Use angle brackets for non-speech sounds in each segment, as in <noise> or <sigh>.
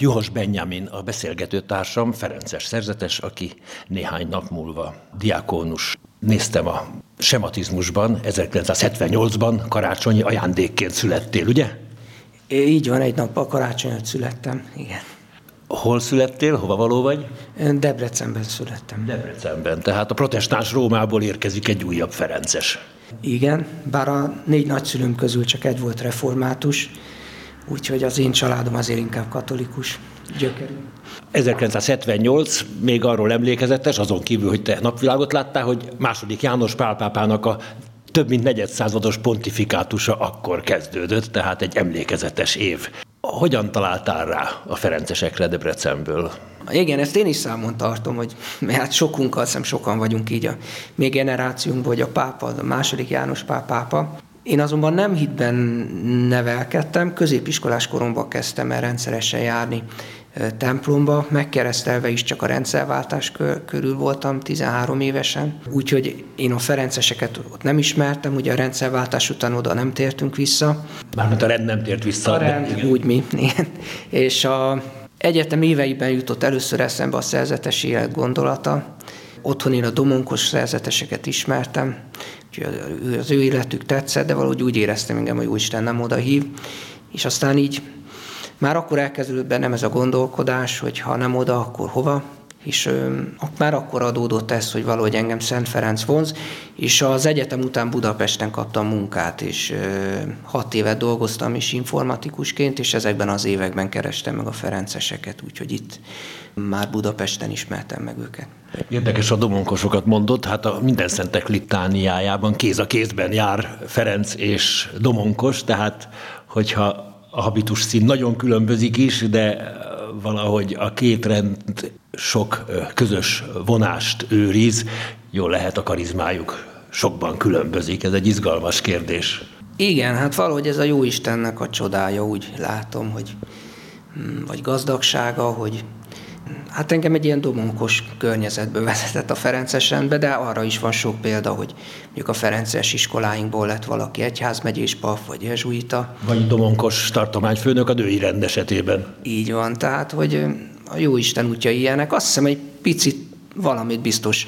Juhos Benjamin a beszélgető társam, Ferences szerzetes, aki néhány nap múlva diákónus. Néztem a sematizmusban, 1978-ban karácsonyi ajándékként születtél, ugye? É, így van, egy nappal karácsonyat születtem, igen. Hol születtél, hova való vagy? Debrecenben születtem. Debrecenben, tehát a protestáns Rómából érkezik egy újabb Ferences. Igen, bár a négy nagyszülőm közül csak egy volt református, úgyhogy az én családom azért inkább katolikus gyökerű. 1978 még arról emlékezetes, azon kívül, hogy te napvilágot láttál, hogy második János Pálpápának a több mint negyedszázados pontifikátusa akkor kezdődött, tehát egy emlékezetes év. Hogyan találtál rá a Ferencesekre Debrecenből? Igen, ezt én is számon tartom, hogy hát sokunkkal, szem sokan vagyunk így a mi generációnkban, hogy a pápa, a második János pál pápa. Én azonban nem hitben nevelkedtem, középiskolás koromban kezdtem el rendszeresen járni templomba, megkeresztelve is csak a rendszerváltás körül voltam 13 évesen, úgyhogy én a Ferenceseket ott nem ismertem, ugye a rendszerváltás után oda nem tértünk vissza. Mármint a rend nem tért vissza. A rend, igen. úgy mi, igen. <laughs> És a egyetem éveiben jutott először eszembe a szerzetes élet gondolata. Otthon én a domonkos szerzeteseket ismertem, úgyhogy az ő életük tetszett, de valahogy úgy éreztem engem, hogy Úristen nem oda hív. És aztán így már akkor elkezdődött bennem ez a gondolkodás, hogy ha nem oda, akkor hova, és ö, már akkor adódott ez, hogy valahogy engem Szent Ferenc vonz, és az egyetem után Budapesten kaptam munkát, és ö, hat évet dolgoztam is informatikusként, és ezekben az években kerestem meg a Ferenceseket, úgyhogy itt már Budapesten ismertem meg őket. Érdekes a domonkosokat mondott, hát a minden szentek litániájában kéz a kézben jár Ferenc és domonkos, tehát hogyha a habitus szín nagyon különbözik is, de valahogy a két rend sok közös vonást őriz, jól lehet a karizmájuk sokban különbözik, ez egy izgalmas kérdés. Igen, hát valahogy ez a jó Istennek a csodája, úgy látom, hogy mm, vagy gazdagsága, hogy Hát engem egy ilyen domonkos környezetbe vezetett a Ferences rendbe, de arra is van sok példa, hogy mondjuk a Ferences iskoláinkból lett valaki egyházmegyés pap, vagy jezsuita. Vagy domonkos tartományfőnök a női rend esetében. Így van, tehát, hogy a jó Isten útja ilyenek. Azt hiszem, egy picit valamit biztos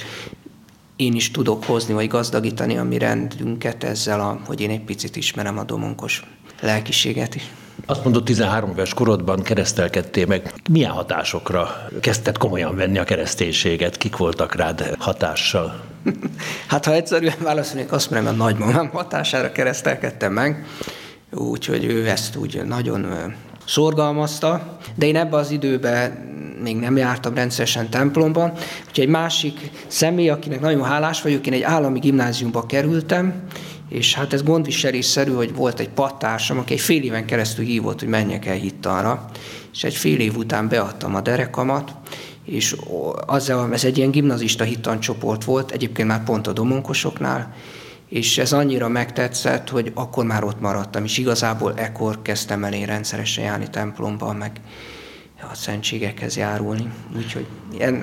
én is tudok hozni, vagy gazdagítani a mi rendünket ezzel, a, hogy én egy picit ismerem a domonkos lelkiséget is. Azt mondod, 13 éves korodban keresztelkedtél meg. Milyen hatásokra kezdted komolyan venni a kereszténységet? Kik voltak rád hatással? <laughs> Hát ha egyszerűen válaszolnék, azt mondom, a nagymamám hatására keresztelkedtem meg, úgyhogy ő ezt úgy nagyon szorgalmazta, de én ebbe az időben még nem jártam rendszeresen templomban, úgyhogy egy másik személy, akinek nagyon hálás vagyok, én egy állami gimnáziumba kerültem, és hát ez gondviselésszerű, hogy volt egy pattársam, aki egy fél éven keresztül hívott, hogy menjek el hittanra, és egy fél év után beadtam a derekamat, és az, ez egy ilyen gimnazista hittancsoport volt, egyébként már pont a domonkosoknál, és ez annyira megtetszett, hogy akkor már ott maradtam, és igazából ekkor kezdtem el én rendszeresen járni templomba, meg a szentségekhez járulni. Úgyhogy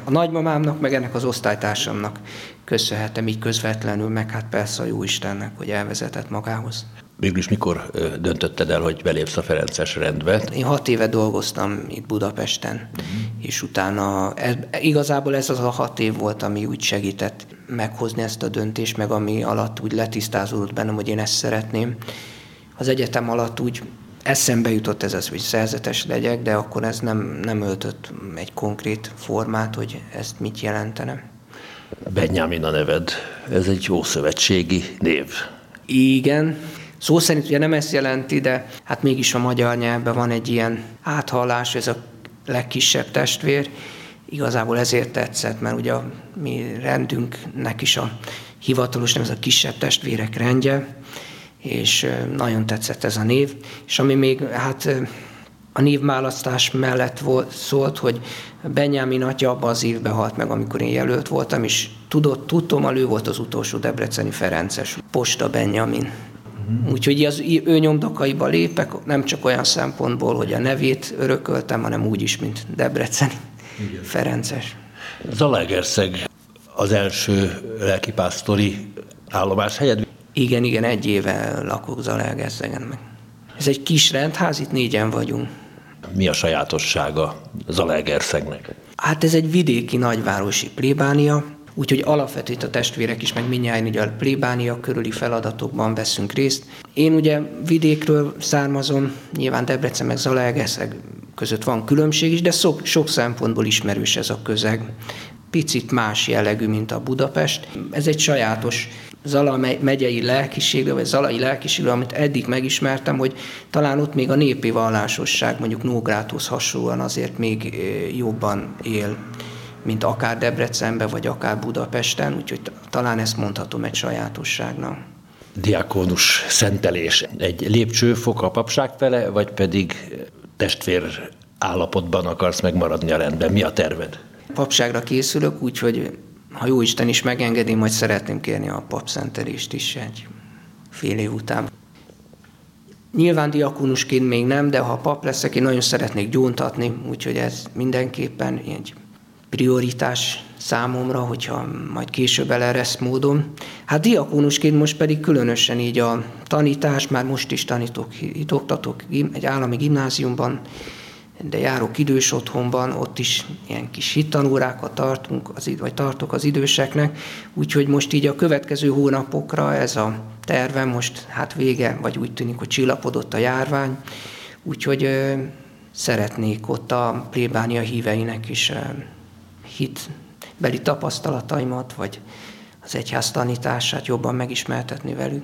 a nagymamámnak, meg ennek az osztálytársamnak köszönhetem így közvetlenül, meg hát persze a jó Istennek, hogy elvezetett magához. Végül is mikor döntötted el, hogy belépsz a Ferences rendbe? Én hat éve dolgoztam itt Budapesten, uh-huh. és utána ez, igazából ez az a hat év volt, ami úgy segített meghozni ezt a döntést, meg ami alatt úgy letisztázódott bennem, hogy én ezt szeretném. Az egyetem alatt úgy eszembe jutott ez az, hogy szerzetes legyek, de akkor ez nem, nem öltött egy konkrét formát, hogy ezt mit jelentene. Benjamin a neved. Ez egy jó szövetségi név. Igen. Szó szerint ugye nem ezt jelenti, de hát mégis a magyar nyelvben van egy ilyen áthallás, ez a legkisebb testvér. Igazából ezért tetszett, mert ugye a mi rendünknek is a hivatalos nem ez a kisebb testvérek rendje, és nagyon tetszett ez a név. És ami még hát a névmálasztás mellett volt, szólt, hogy Benjamin atya abban az évben halt meg, amikor én jelölt voltam, és tudott, tudtam, ő volt az utolsó debreceni Ferences, Posta Benjamin. Uh-huh. Úgyhogy az ő nyomdokaiba lépek, nem csak olyan szempontból, hogy a nevét örököltem, hanem úgy is, mint Debreceni Igen. Ferences. Zalaegerszeg az első lelkipásztori állomás helyed? Igen, igen, egy éve lakok Zalaegerszegen meg. Ez egy kis rendház, itt négyen vagyunk. Mi a sajátossága Zalaegerszegnek? Hát ez egy vidéki nagyvárosi plébánia, úgyhogy alapvetően a testvérek is, meg mindjárt ugye a plébánia körüli feladatokban veszünk részt. Én ugye vidékről származom, nyilván Debrecen meg Zalaegerszeg között van különbség is, de sok, sok szempontból ismerős ez a közeg. Picit más jellegű, mint a Budapest. Ez egy sajátos Zala megyei lelkiségre, vagy Zalai lelkiségre, amit eddig megismertem, hogy talán ott még a népi vallásosság mondjuk Nógrádhoz hasonlóan azért még jobban él, mint akár Debrecenben, vagy akár Budapesten, úgyhogy talán ezt mondhatom egy sajátosságnak. Diakónus szentelés egy lépcsőfok a papság fele, vagy pedig testvér állapotban akarsz megmaradni a rendben? Mi a terved? Papságra készülök, úgyhogy ha jó Isten is megengedi, majd szeretném kérni a papszentelést is egy fél év után. Nyilván diakonusként még nem, de ha pap leszek, én nagyon szeretnék gyóntatni, úgyhogy ez mindenképpen egy prioritás számomra, hogyha majd később eleresz módon. Hát diakonusként most pedig különösen így a tanítás, már most is tanítok, itt oktatok egy állami gimnáziumban, de járok idős otthonban, ott is ilyen kis hittanórákat tartunk, az, vagy tartok az időseknek, úgyhogy most így a következő hónapokra ez a terve most hát vége, vagy úgy tűnik, hogy csillapodott a járvány, úgyhogy ö, szeretnék ott a plébánia híveinek is ö, hitbeli tapasztalataimat, vagy az egyház tanítását jobban megismertetni velük.